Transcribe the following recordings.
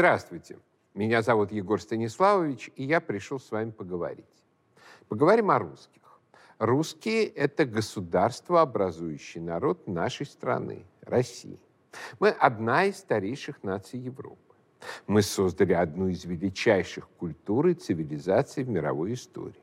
Здравствуйте. Меня зовут Егор Станиславович, и я пришел с вами поговорить. Поговорим о русских. Русские – это государство, образующий народ нашей страны, России. Мы одна из старейших наций Европы. Мы создали одну из величайших культур и цивилизаций в мировой истории.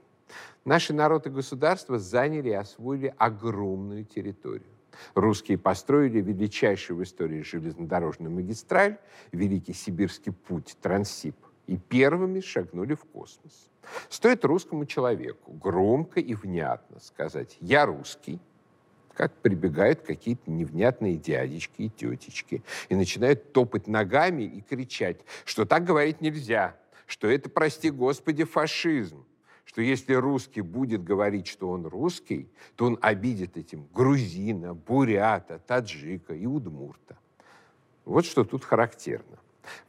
Наши народ и государство заняли и освоили огромную территорию. Русские построили величайшую в истории железнодорожную магистраль, Великий Сибирский путь, Транссиб, и первыми шагнули в космос. Стоит русскому человеку громко и внятно сказать «я русский», как прибегают какие-то невнятные дядечки и тетечки и начинают топать ногами и кричать, что так говорить нельзя, что это, прости господи, фашизм, что если русский будет говорить, что он русский, то он обидит этим грузина, бурята, таджика и удмурта. Вот что тут характерно.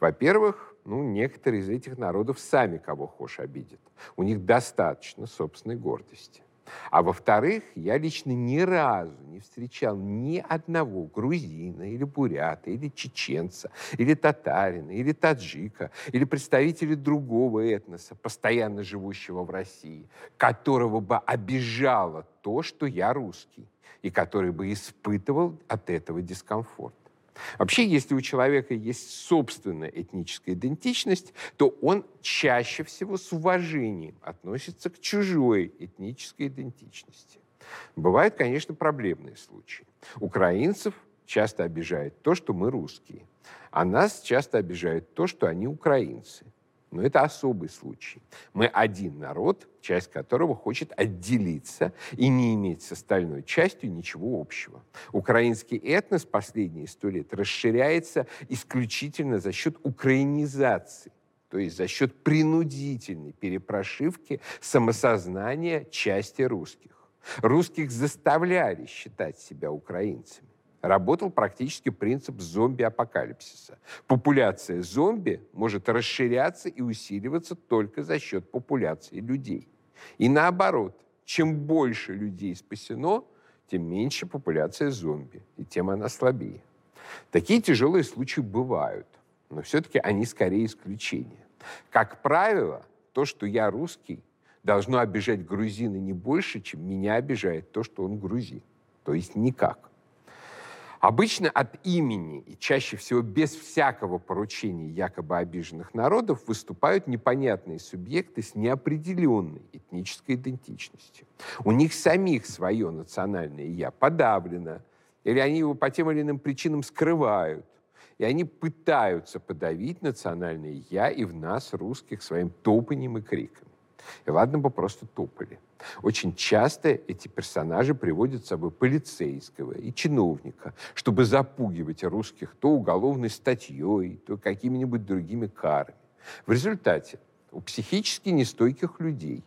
Во-первых, ну, некоторые из этих народов сами кого хочешь обидят. У них достаточно собственной гордости. А во-вторых, я лично ни разу не встречал ни одного грузина или бурята, или чеченца, или татарина, или таджика, или представителя другого этноса, постоянно живущего в России, которого бы обижало то, что я русский, и который бы испытывал от этого дискомфорт. Вообще, если у человека есть собственная этническая идентичность, то он чаще всего с уважением относится к чужой этнической идентичности. Бывают, конечно, проблемные случаи. Украинцев часто обижает то, что мы русские, а нас часто обижает то, что они украинцы. Но это особый случай. Мы один народ, часть которого хочет отделиться и не иметь с остальной частью ничего общего. Украинский этнос последние сто лет расширяется исключительно за счет украинизации, то есть за счет принудительной перепрошивки самосознания части русских. Русских заставляли считать себя украинцами работал практически принцип зомби-апокалипсиса. Популяция зомби может расширяться и усиливаться только за счет популяции людей. И наоборот, чем больше людей спасено, тем меньше популяция зомби, и тем она слабее. Такие тяжелые случаи бывают, но все-таки они скорее исключения. Как правило, то, что я русский, должно обижать грузина не больше, чем меня обижает то, что он грузин. То есть никак. Обычно от имени и чаще всего без всякого поручения якобы обиженных народов выступают непонятные субъекты с неопределенной этнической идентичностью. У них самих свое национальное «я» подавлено, или они его по тем или иным причинам скрывают, и они пытаются подавить национальное «я» и в нас, русских, своим топанием и криками. И ладно бы просто топали. Очень часто эти персонажи приводят с собой полицейского и чиновника, чтобы запугивать русских то уголовной статьей, то какими-нибудь другими карами. В результате у психически нестойких людей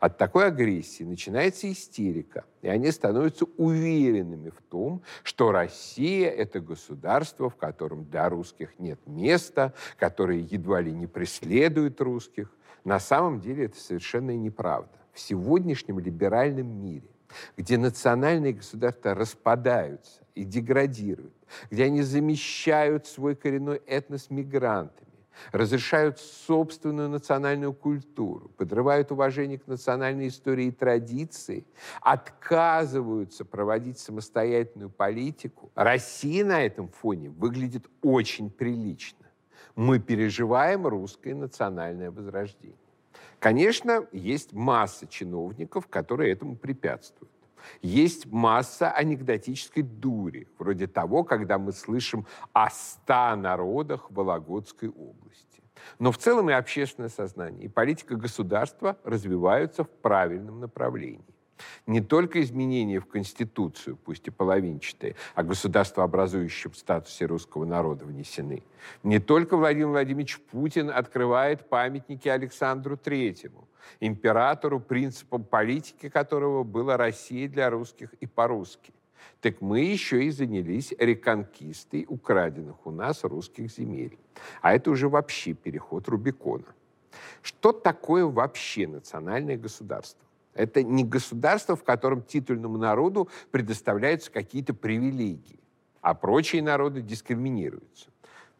от такой агрессии начинается истерика, и они становятся уверенными в том, что Россия – это государство, в котором для русских нет места, которое едва ли не преследует русских. На самом деле это совершенно неправда в сегодняшнем либеральном мире, где национальные государства распадаются и деградируют, где они замещают свой коренной этнос мигрантами, разрешают собственную национальную культуру, подрывают уважение к национальной истории и традиции, отказываются проводить самостоятельную политику. Россия на этом фоне выглядит очень прилично. Мы переживаем русское национальное возрождение. Конечно, есть масса чиновников, которые этому препятствуют. Есть масса анекдотической дури, вроде того, когда мы слышим о ста народах Вологодской области. Но в целом и общественное сознание, и политика государства развиваются в правильном направлении. Не только изменения в Конституцию, пусть и половинчатые, о государствообразующем статусе русского народа внесены. Не только Владимир Владимирович Путин открывает памятники Александру Третьему, императору, принципом политики которого была Россия для русских и по-русски. Так мы еще и занялись реконкистой украденных у нас русских земель. А это уже вообще переход Рубикона. Что такое вообще национальное государство? Это не государство, в котором титульному народу предоставляются какие-то привилегии, а прочие народы дискриминируются.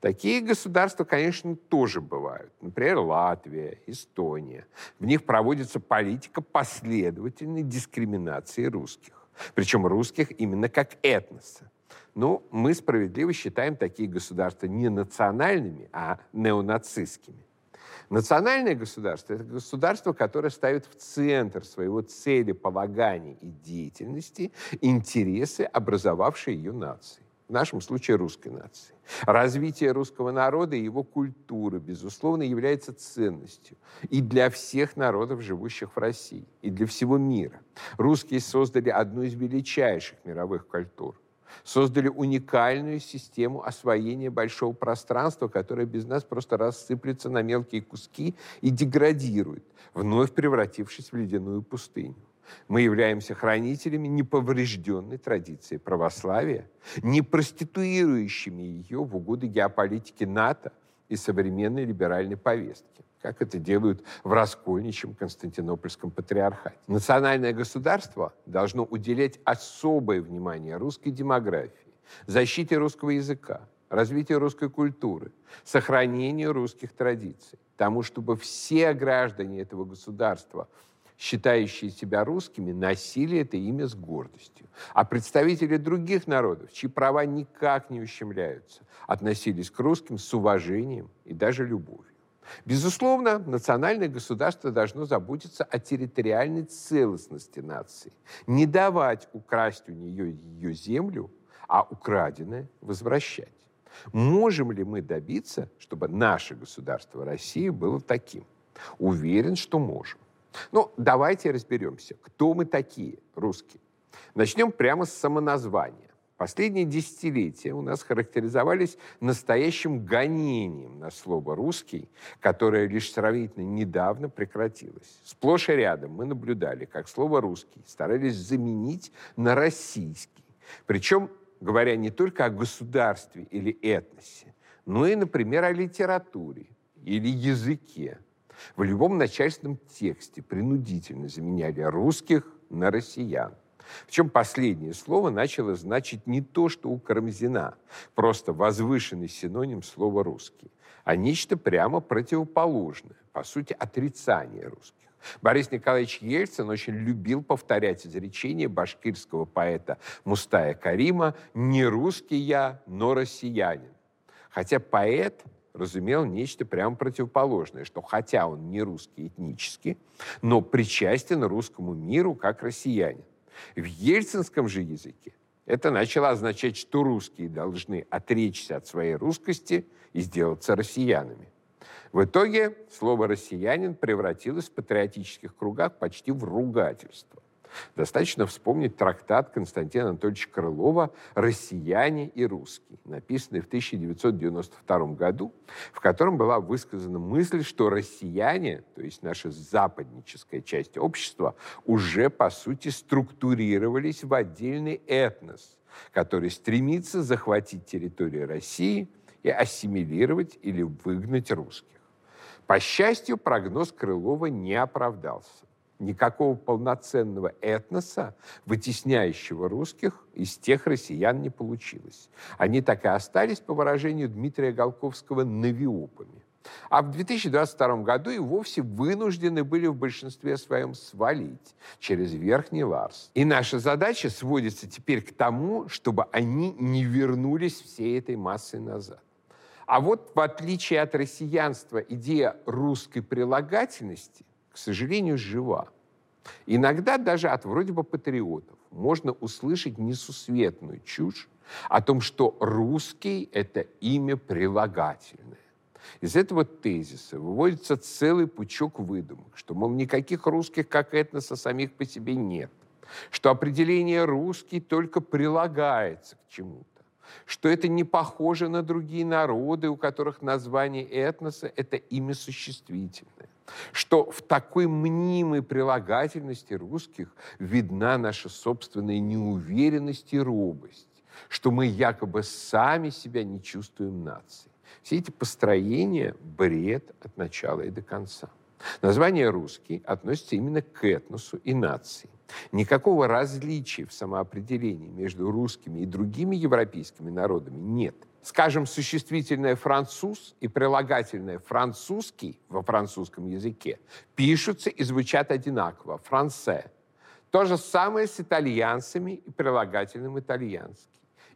Такие государства, конечно, тоже бывают. Например, Латвия, Эстония. В них проводится политика последовательной дискриминации русских. Причем русских именно как этноса. Ну, мы справедливо считаем такие государства не национальными, а неонацистскими. Национальное государство – это государство, которое ставит в центр своего целеполагания и деятельности интересы образовавшей ее нации. В нашем случае русской нации. Развитие русского народа и его культуры, безусловно, является ценностью и для всех народов, живущих в России, и для всего мира. Русские создали одну из величайших мировых культур создали уникальную систему освоения большого пространства, которое без нас просто рассыплется на мелкие куски и деградирует, вновь превратившись в ледяную пустыню. Мы являемся хранителями неповрежденной традиции православия, не проституирующими ее в угоду геополитики НАТО и современной либеральной повестки как это делают в раскольничьем Константинопольском патриархате. Национальное государство должно уделять особое внимание русской демографии, защите русского языка, развитию русской культуры, сохранению русских традиций, тому, чтобы все граждане этого государства считающие себя русскими, носили это имя с гордостью. А представители других народов, чьи права никак не ущемляются, относились к русским с уважением и даже любовью. Безусловно, национальное государство должно заботиться о территориальной целостности нации, не давать украсть у нее ее землю, а украденное возвращать. Можем ли мы добиться, чтобы наше государство Россия было таким? Уверен, что можем. Но ну, давайте разберемся, кто мы такие, русские. Начнем прямо с самоназвания. Последние десятилетия у нас характеризовались настоящим гонением на слово «русский», которое лишь сравнительно недавно прекратилось. Сплошь и рядом мы наблюдали, как слово «русский» старались заменить на «российский». Причем говоря не только о государстве или этносе, но и, например, о литературе или языке. В любом начальственном тексте принудительно заменяли русских на россиян. В чем последнее слово начало значить не то, что у Карамзина, просто возвышенный синоним слова «русский», а нечто прямо противоположное, по сути, отрицание русских. Борис Николаевич Ельцин очень любил повторять изречение башкирского поэта Мустая Карима «Не русский я, но россиянин». Хотя поэт разумел нечто прямо противоположное, что хотя он не русский этнически, но причастен русскому миру как россиянин. В ельцинском же языке это начало означать, что русские должны отречься от своей русскости и сделаться россиянами. В итоге слово «россиянин» превратилось в патриотических кругах почти в ругательство. Достаточно вспомнить трактат Константина Анатольевича Крылова «Россияне и русские», написанный в 1992 году, в котором была высказана мысль, что россияне, то есть наша западническая часть общества, уже, по сути, структурировались в отдельный этнос, который стремится захватить территорию России и ассимилировать или выгнать русских. По счастью, прогноз Крылова не оправдался никакого полноценного этноса, вытесняющего русских, из тех россиян не получилось. Они так и остались, по выражению Дмитрия Голковского, навиопами. А в 2022 году и вовсе вынуждены были в большинстве своем свалить через Верхний Ларс. И наша задача сводится теперь к тому, чтобы они не вернулись всей этой массой назад. А вот в отличие от россиянства идея русской прилагательности к сожалению, жива. Иногда даже от вроде бы патриотов можно услышать несусветную чушь о том, что русский – это имя прилагательное. Из этого тезиса выводится целый пучок выдумок, что, мол, никаких русских как этноса самих по себе нет, что определение «русский» только прилагается к чему-то, что это не похоже на другие народы, у которых название этноса – это имя существительное что в такой мнимой прилагательности русских видна наша собственная неуверенность и робость, что мы якобы сами себя не чувствуем нацией. Все эти построения – бред от начала и до конца. Название «русский» относится именно к этносу и нации. Никакого различия в самоопределении между русскими и другими европейскими народами нет. Скажем, существительное «француз» и прилагательное «французский» во французском языке пишутся и звучат одинаково – «франце». То же самое с итальянцами и прилагательным «итальянский»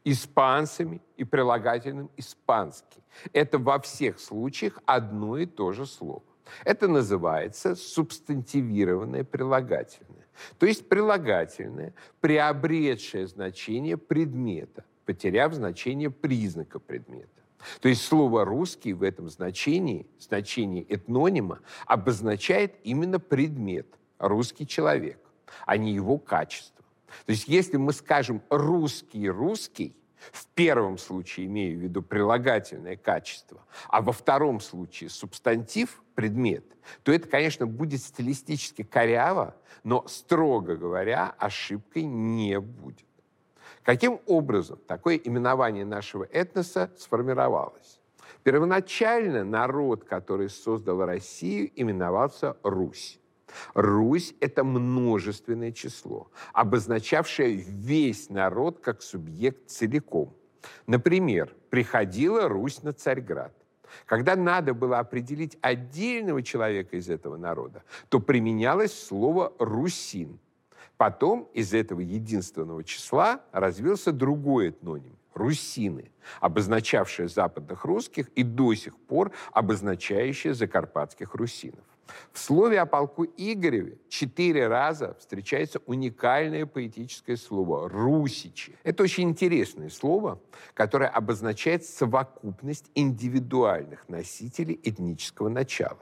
испанцами и прилагательным «испанский». Это во всех случаях одно и то же слово. Это называется субстантивированное прилагательное. То есть прилагательное, приобретшее значение предмета, потеряв значение признака предмета. То есть слово «русский» в этом значении, значении этнонима, обозначает именно предмет, русский человек, а не его качество. То есть если мы скажем «русский, русский», в первом случае имею в виду прилагательное качество, а во втором случае субстантив, предмет, то это, конечно, будет стилистически коряво, но, строго говоря, ошибкой не будет. Каким образом такое именование нашего этноса сформировалось? Первоначально народ, который создал Россию, именовался Русь. Русь — это множественное число, обозначавшее весь народ как субъект целиком. Например, приходила Русь на Царьград. Когда надо было определить отдельного человека из этого народа, то применялось слово «русин». Потом из этого единственного числа развился другой этноним – русины, обозначавшие западных русских и до сих пор обозначающие закарпатских русинов. В слове о полку Игореве четыре раза встречается уникальное поэтическое слово «русичи». Это очень интересное слово, которое обозначает совокупность индивидуальных носителей этнического начала.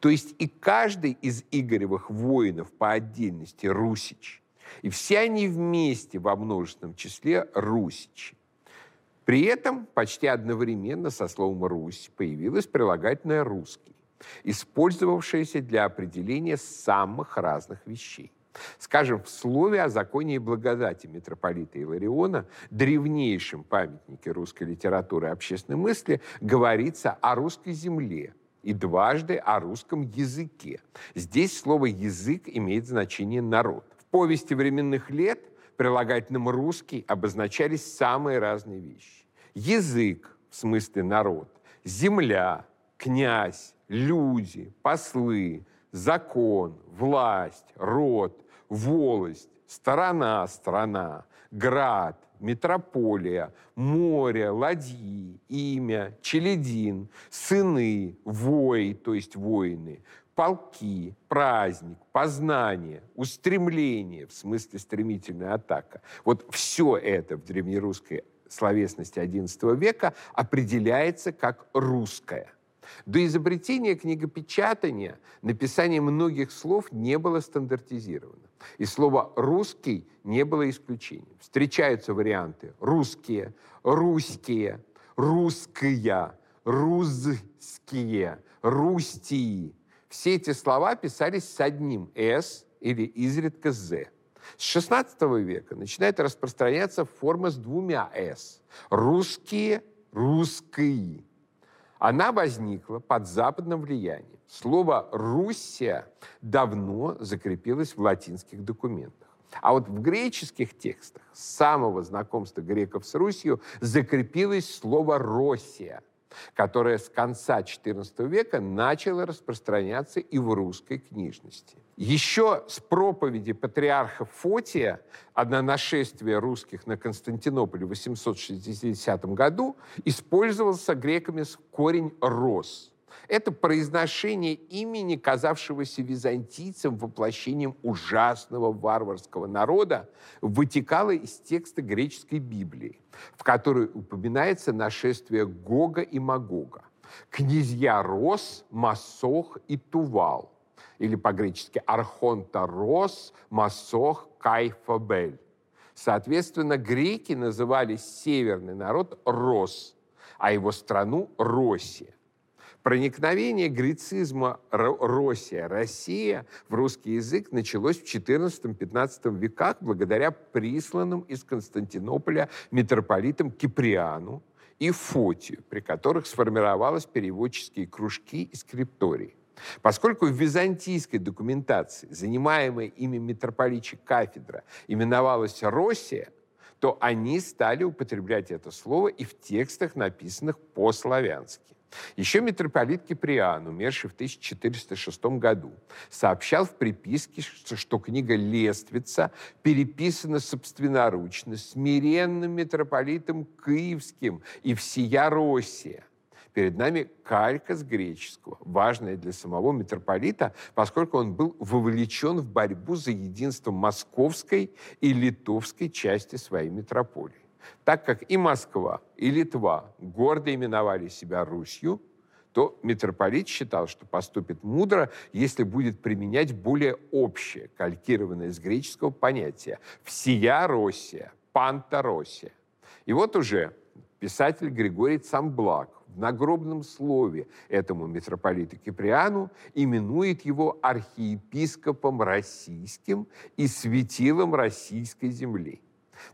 То есть и каждый из Игоревых воинов по отдельности русич, и все они вместе во множественном числе русичи. При этом почти одновременно со словом «Русь» появилось прилагательное «русский» использовавшееся для определения самых разных вещей. Скажем, в слове о законе и благодати митрополита Илариона, древнейшем памятнике русской литературы и общественной мысли, говорится о русской земле и дважды о русском языке. Здесь слово «язык» имеет значение «народ». В повести временных лет прилагательным «русский» обозначались самые разные вещи. Язык, в смысле народ, земля, князь, люди, послы, закон, власть, род, волость, сторона, страна, град, метрополия, море, ладьи, имя, челядин, сыны, вой, то есть воины, полки, праздник, познание, устремление, в смысле стремительная атака. Вот все это в древнерусской словесности XI века определяется как русское. До изобретения книгопечатания написание многих слов не было стандартизировано. И слово «русский» не было исключением. Встречаются варианты «русские», «русские», «русская», «рузские», «рустии». Все эти слова писались с одним «с» или изредка «з». С XVI века начинает распространяться форма с двумя «с». Русские, русские она возникла под западным влиянием. Слово «Руссия» давно закрепилось в латинских документах. А вот в греческих текстах с самого знакомства греков с Русью закрепилось слово «Россия», которое с конца XIV века начало распространяться и в русской книжности. Еще с проповеди патриарха Фотия одно нашествие русских на Константинополь в 860 году использовался греками корень «рос». Это произношение имени, казавшегося византийцам воплощением ужасного варварского народа, вытекало из текста греческой Библии, в которой упоминается нашествие Гога и Магога. Князья Рос, Масох и Тувал, или по-гречески Архонта Рос, Масох, Кайфабель. Соответственно, греки называли северный народ Рос, а его страну Россия. Проникновение грецизма Россия, Россия в русский язык началось в XIV-XV веках благодаря присланным из Константинополя митрополитам Киприану и Фотию, при которых сформировались переводческие кружки и скриптории. Поскольку в византийской документации занимаемая ими митрополичья кафедра именовалась Россия, то они стали употреблять это слово и в текстах, написанных по-славянски. Еще митрополит Киприан, умерший в 1406 году, сообщал в приписке, что книга «Лествица» переписана собственноручно смиренным митрополитом Киевским и всея Россия. Перед нами калька с греческого, важная для самого митрополита, поскольку он был вовлечен в борьбу за единство московской и литовской части своей метрополии. Так как и Москва, и Литва гордо именовали себя Русью, то митрополит считал, что поступит мудро, если будет применять более общее, калькированное с греческого понятие «всея Россия», «панта Россия». И вот уже писатель Григорий Цамблак в нагробном слове этому митрополиту Киприану именует его архиепископом российским и светилом российской земли.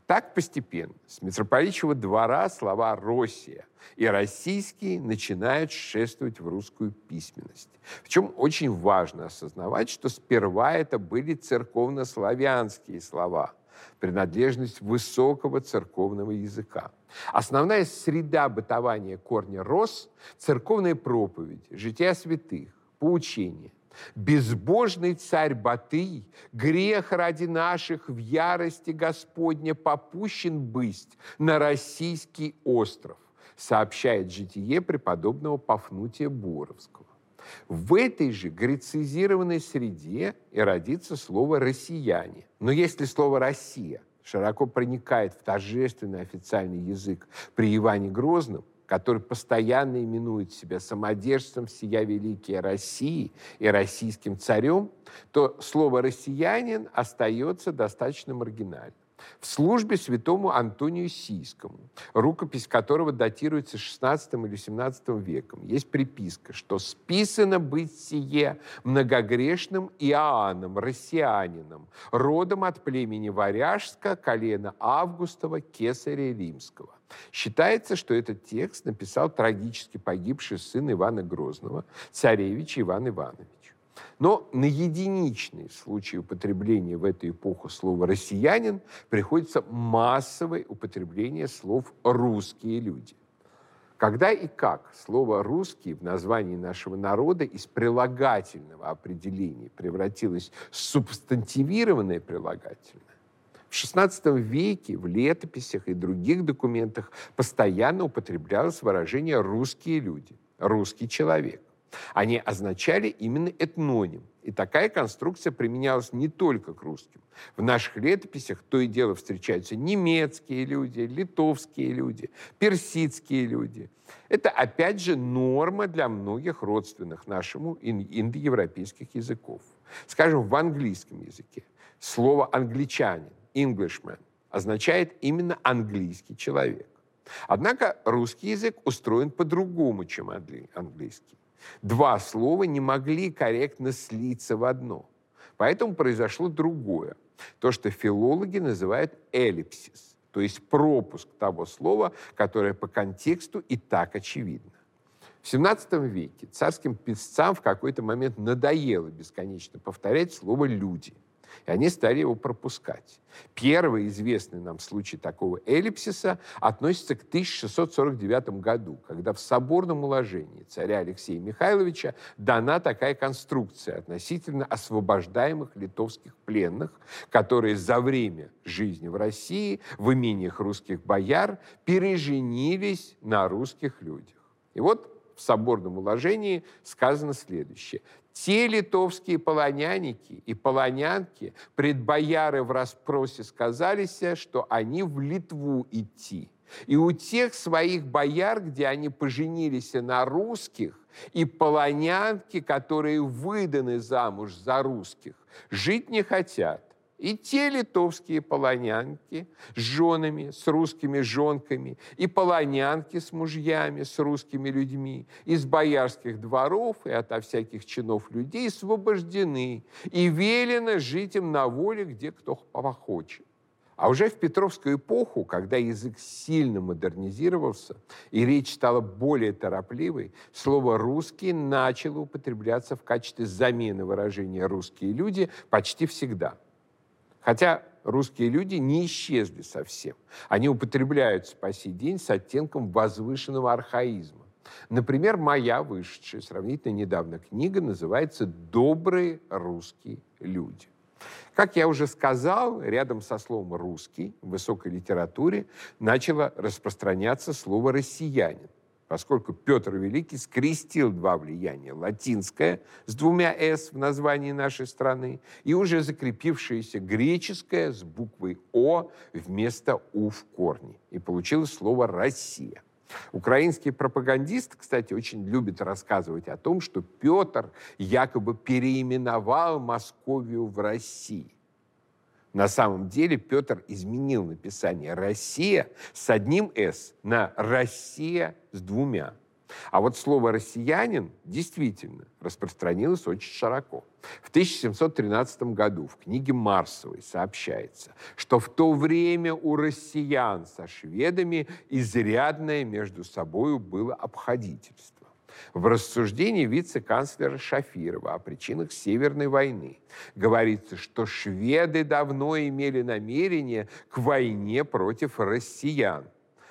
Так постепенно с митрополичьего двора слова «Россия» и «российские» начинают шествовать в русскую письменность. Причем очень важно осознавать, что сперва это были церковнославянские слова – принадлежность высокого церковного языка. Основная среда бытования корня рос – церковная проповедь, жития святых, поучение. Безбожный царь Батый, грех ради наших в ярости Господня попущен бысть на российский остров, сообщает житие преподобного Пафнутия Боровского. В этой же грецизированной среде и родится слово «россияне». Но если слово «Россия» широко проникает в торжественный официальный язык при Иване Грозном, который постоянно именует себя самодержцем всея великие России и российским царем, то слово «россиянин» остается достаточно маргинальным в службе святому Антонию Сийскому, рукопись которого датируется XVI или XVII веком. Есть приписка, что «списано быть сие многогрешным Иоанном, россиянином, родом от племени Варяжска, колена Августова, кесаря Римского». Считается, что этот текст написал трагически погибший сын Ивана Грозного, царевич Иван Иванович. Но на единичные случаи употребления в эту эпоху слова «россиянин» приходится массовое употребление слов «русские люди». Когда и как слово «русский» в названии нашего народа из прилагательного определения превратилось в субстантивированное прилагательное, в XVI веке в летописях и других документах постоянно употреблялось выражение «русские люди», «русский человек». Они означали именно этноним. И такая конструкция применялась не только к русским. В наших летописях то и дело встречаются немецкие люди, литовские люди, персидские люди. Это, опять же, норма для многих родственных нашему индоевропейских языков. Скажем, в английском языке слово «англичанин», «englishman» означает именно английский человек. Однако русский язык устроен по-другому, чем английский. Два слова не могли корректно слиться в одно. Поэтому произошло другое. То, что филологи называют эллипсис, то есть пропуск того слова, которое по контексту и так очевидно. В XVII веке царским писцам в какой-то момент надоело бесконечно повторять слово «люди» и они стали его пропускать. Первый известный нам случай такого эллипсиса относится к 1649 году, когда в соборном уложении царя Алексея Михайловича дана такая конструкция относительно освобождаемых литовских пленных, которые за время жизни в России в имениях русских бояр переженились на русских людях. И вот в соборном уложении сказано следующее. Те литовские полоняники и полонянки пред бояры в распросе сказались, что они в Литву идти. И у тех своих бояр, где они поженились на русских, и полонянки, которые выданы замуж за русских, жить не хотят. И те литовские полонянки с женами, с русскими жонками, и полонянки с мужьями, с русскими людьми, из боярских дворов и ото всяких чинов людей освобождены, и велено жить им на воле, где кто похочет. А уже в Петровскую эпоху, когда язык сильно модернизировался и речь стала более торопливой, слово «русский» начало употребляться в качестве замены выражения «русские люди» почти всегда. Хотя русские люди не исчезли совсем. Они употребляются по сей день с оттенком возвышенного архаизма. Например, моя вышедшая сравнительно недавно книга называется «Добрые русские люди». Как я уже сказал, рядом со словом «русский» в высокой литературе начало распространяться слово «россиянин», поскольку Петр Великий скрестил два влияния – латинское с двумя «с» в названии нашей страны и уже закрепившееся греческое с буквой «о» вместо «у» в корне. И получилось слово «Россия». Украинский пропагандист, кстати, очень любит рассказывать о том, что Петр якобы переименовал Московию в Россию. На самом деле Петр изменил написание «Россия» с одним «с» на «Россия» с двумя. А вот слово «россиянин» действительно распространилось очень широко. В 1713 году в книге Марсовой сообщается, что в то время у россиян со шведами изрядное между собою было обходительство. В рассуждении вице-канцлера Шафирова о причинах Северной войны говорится, что шведы давно имели намерение к войне против россиян,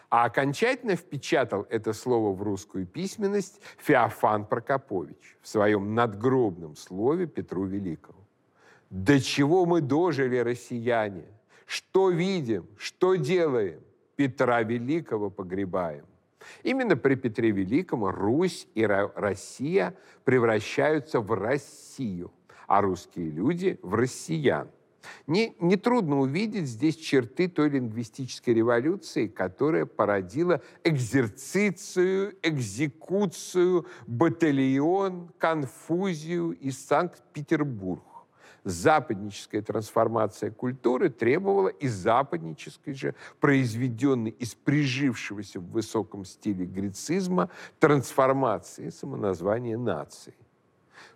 а окончательно впечатал это слово в русскую письменность Феофан Прокопович в своем надгробном слове Петру Великому. «До чего мы дожили, россияне? Что видим? Что делаем? Петра Великого погребаем». Именно при Петре Великом Русь и Россия превращаются в Россию, а русские люди – в россиян – не, нетрудно увидеть здесь черты той лингвистической революции, которая породила экзерцицию, экзекуцию, батальон, конфузию и Санкт-Петербург. Западническая трансформация культуры требовала и западнической же, произведенной из прижившегося в высоком стиле грецизма, трансформации самоназвания нации.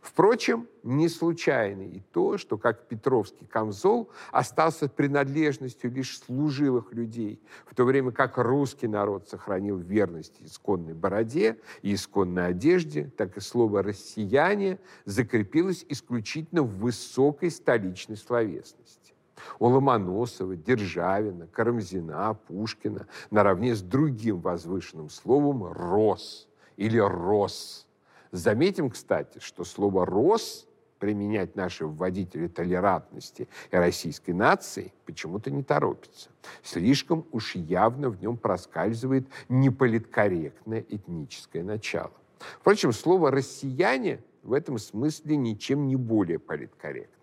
Впрочем, не случайно и то, что как Петровский камзол остался принадлежностью лишь служилых людей, в то время как русский народ сохранил верность исконной бороде и исконной одежде, так и слово «россияне» закрепилось исключительно в высокой столичной словесности. У Ломоносова, Державина, Карамзина, Пушкина наравне с другим возвышенным словом «рос» или «рос» Заметим, кстати, что слово «рос» применять наши вводители толерантности и российской нации почему-то не торопится. Слишком уж явно в нем проскальзывает неполиткорректное этническое начало. Впрочем, слово «россияне» в этом смысле ничем не более политкорректно.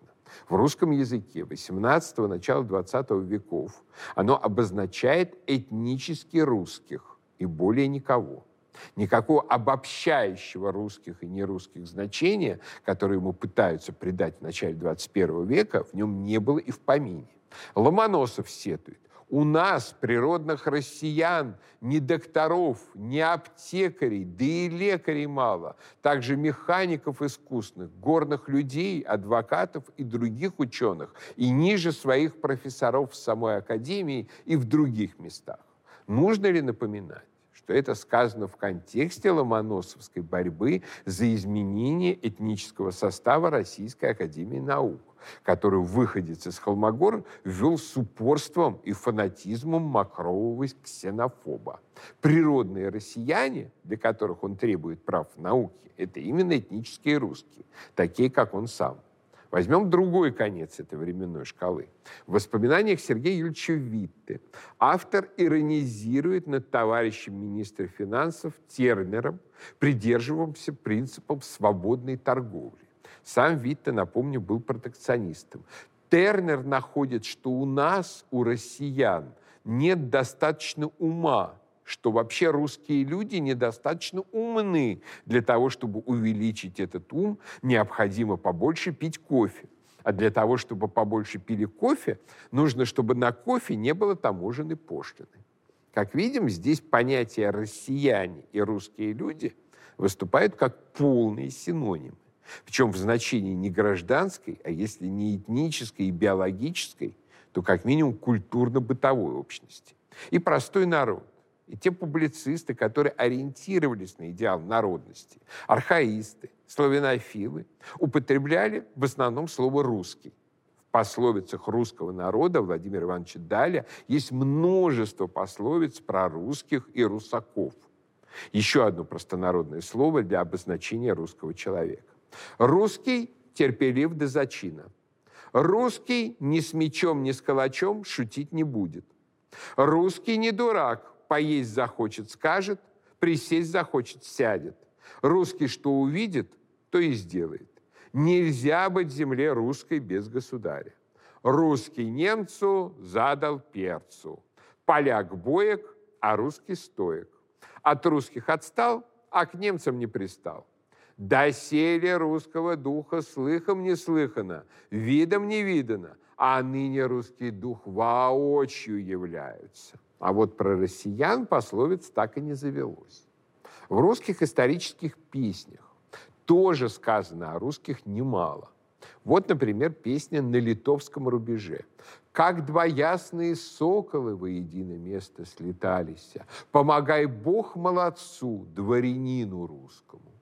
В русском языке XVIII – начала XX веков оно обозначает этнически русских и более никого – Никакого обобщающего русских и нерусских значения, которое ему пытаются придать в начале 21 века, в нем не было и в помине. Ломоносов сетует. У нас, природных россиян, ни докторов, ни аптекарей, да и лекарей мало. Также механиков искусных, горных людей, адвокатов и других ученых, и ниже своих профессоров в самой академии и в других местах. Нужно ли напоминать? Что это сказано в контексте ломоносовской борьбы за изменение этнического состава Российской Академии Наук, которую выходец из Холмогор ввел с упорством и фанатизмом макрового ксенофоба. Природные россияне, для которых он требует прав в науке, это именно этнические русские, такие, как он сам. Возьмем другой конец этой временной шкалы. В воспоминаниях Сергея Юрьевича Витте автор иронизирует над товарищем министра финансов Тернером, придерживавшимся принципов свободной торговли. Сам Витте, напомню, был протекционистом. Тернер находит, что у нас, у россиян, нет достаточно ума, что вообще русские люди недостаточно умны для того, чтобы увеличить этот ум, необходимо побольше пить кофе. А для того, чтобы побольше пили кофе, нужно, чтобы на кофе не было таможенной пошлины. Как видим, здесь понятия «россияне» и «русские люди» выступают как полные синонимы. Причем в значении не гражданской, а если не этнической и биологической, то как минимум культурно-бытовой общности. И простой народ, и те публицисты, которые ориентировались на идеал народности, архаисты, славянофилы, употребляли в основном слово «русский». В пословицах русского народа Владимира Ивановича Даля есть множество пословиц про русских и русаков. Еще одно простонародное слово для обозначения русского человека. Русский терпелив до зачина. Русский ни с мечом, ни с калачом шутить не будет. Русский не дурак, поесть захочет, скажет, присесть захочет, сядет. Русский что увидит, то и сделает. Нельзя быть земле русской без государя. Русский немцу задал перцу. Поляк боек, а русский стоек. От русских отстал, а к немцам не пристал. Доселе русского духа слыхом не слыхано, видом не видано, а ныне русский дух воочию является. А вот про россиян пословиц так и не завелось. В русских исторических песнях тоже сказано о русских немало. Вот, например, песня «На литовском рубеже». «Как два ясные соколы воедино место слетались, помогай Бог молодцу, дворянину русскому».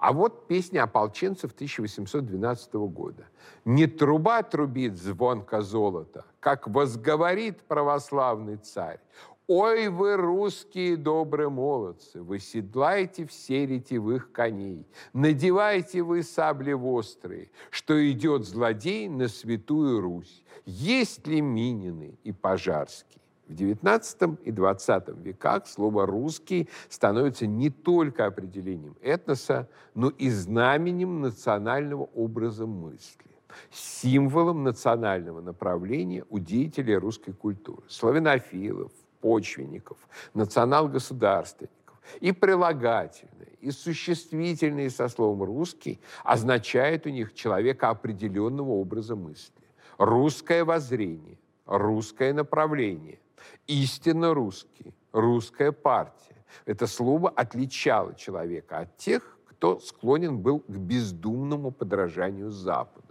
А вот песня ополченцев 1812 года. «Не труба трубит звонко золота, как возговорит православный царь. Ой, вы, русские добрые молодцы, вы седлаете все ретевых коней, надевайте вы сабли острые, что идет злодей на святую Русь. Есть ли Минины и Пожарские? В XIX и XX веках слово «русский» становится не только определением этноса, но и знаменем национального образа мысли символом национального направления у деятелей русской культуры, славянофилов, почвенников, национал-государственников. И прилагательные, и существительные со словом «русский» означают у них человека определенного образа мысли. Русское воззрение, русское направление – истинно русский, русская партия. Это слово отличало человека от тех, кто склонен был к бездумному подражанию Западу.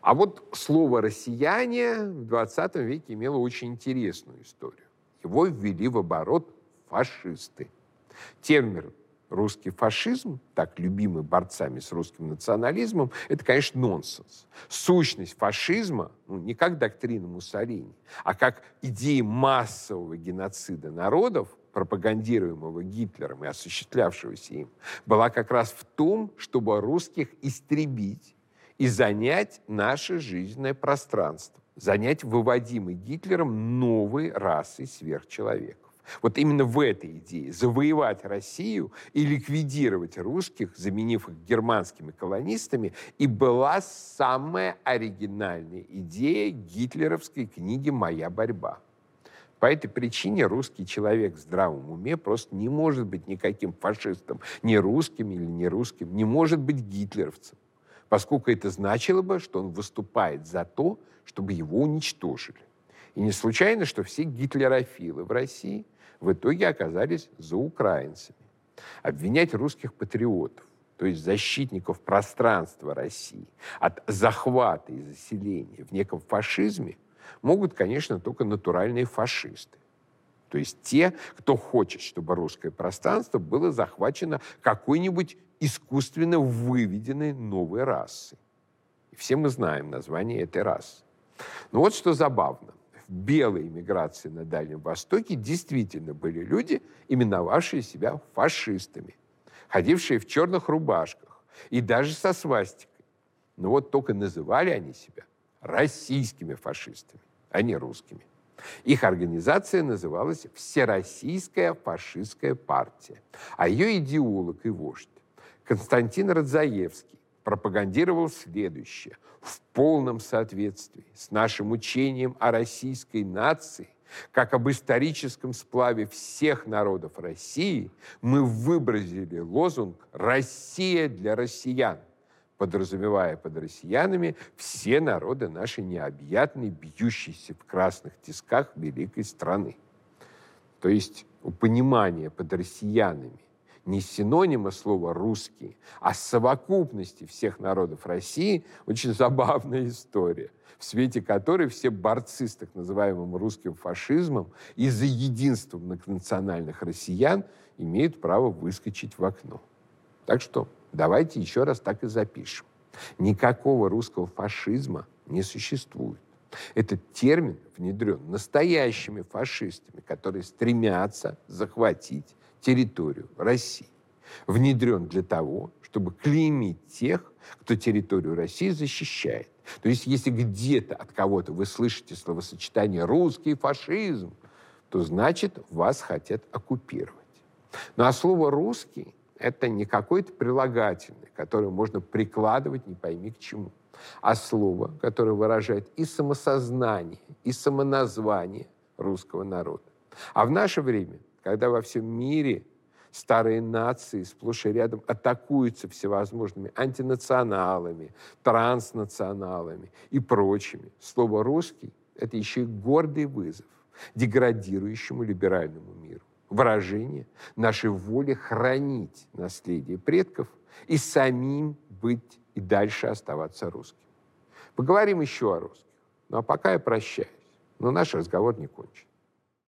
А вот слово «россияне» в 20 веке имело очень интересную историю. Его ввели в оборот фашисты. Термин русский фашизм, так любимый борцами с русским национализмом, это, конечно, нонсенс. Сущность фашизма ну, не как доктрина Муссолини, а как идея массового геноцида народов, пропагандируемого Гитлером и осуществлявшегося им, была как раз в том, чтобы русских истребить и занять наше жизненное пространство, занять выводимый Гитлером новой расой сверхчеловека. Вот именно в этой идее завоевать Россию и ликвидировать русских, заменив их германскими колонистами, и была самая оригинальная идея гитлеровской книги «Моя борьба». По этой причине русский человек в здравом уме просто не может быть никаким фашистом, ни русским или не русским, не может быть гитлеровцем, поскольку это значило бы, что он выступает за то, чтобы его уничтожили. И не случайно, что все гитлерофилы в России – в итоге оказались за украинцами. Обвинять русских патриотов, то есть защитников пространства России, от захвата и заселения в неком фашизме, могут, конечно, только натуральные фашисты. То есть те, кто хочет, чтобы русское пространство было захвачено какой-нибудь искусственно выведенной новой расой. И все мы знаем название этой расы. Но вот что забавно белой иммиграции на Дальнем Востоке действительно были люди, именовавшие себя фашистами, ходившие в черных рубашках и даже со свастикой. Но вот только называли они себя российскими фашистами, а не русскими. Их организация называлась Всероссийская фашистская партия, а ее идеолог и вождь Константин Радзаевский пропагандировал следующее. В полном соответствии с нашим учением о российской нации, как об историческом сплаве всех народов России, мы выбросили лозунг «Россия для россиян», подразумевая под россиянами все народы нашей необъятной, бьющейся в красных тисках великой страны. То есть у понимания под россиянами не синонима слова «русский», а совокупности всех народов России, очень забавная история, в свете которой все борцы с так называемым русским фашизмом и за единство многонациональных россиян имеют право выскочить в окно. Так что давайте еще раз так и запишем. Никакого русского фашизма не существует. Этот термин внедрен настоящими фашистами, которые стремятся захватить территорию России. Внедрен для того, чтобы клеймить тех, кто территорию России защищает. То есть если где-то от кого-то вы слышите словосочетание «русский фашизм», то значит вас хотят оккупировать. Ну а слово «русский» — это не какой-то прилагательный, который можно прикладывать не пойми к чему, а слово, которое выражает и самосознание, и самоназвание русского народа. А в наше время, когда во всем мире старые нации сплошь и рядом атакуются всевозможными антинационалами, транснационалами и прочими. Слово «русский» — это еще и гордый вызов деградирующему либеральному миру. Выражение нашей воли хранить наследие предков и самим быть и дальше оставаться русским. Поговорим еще о русских. Ну а пока я прощаюсь. Но наш разговор не кончен.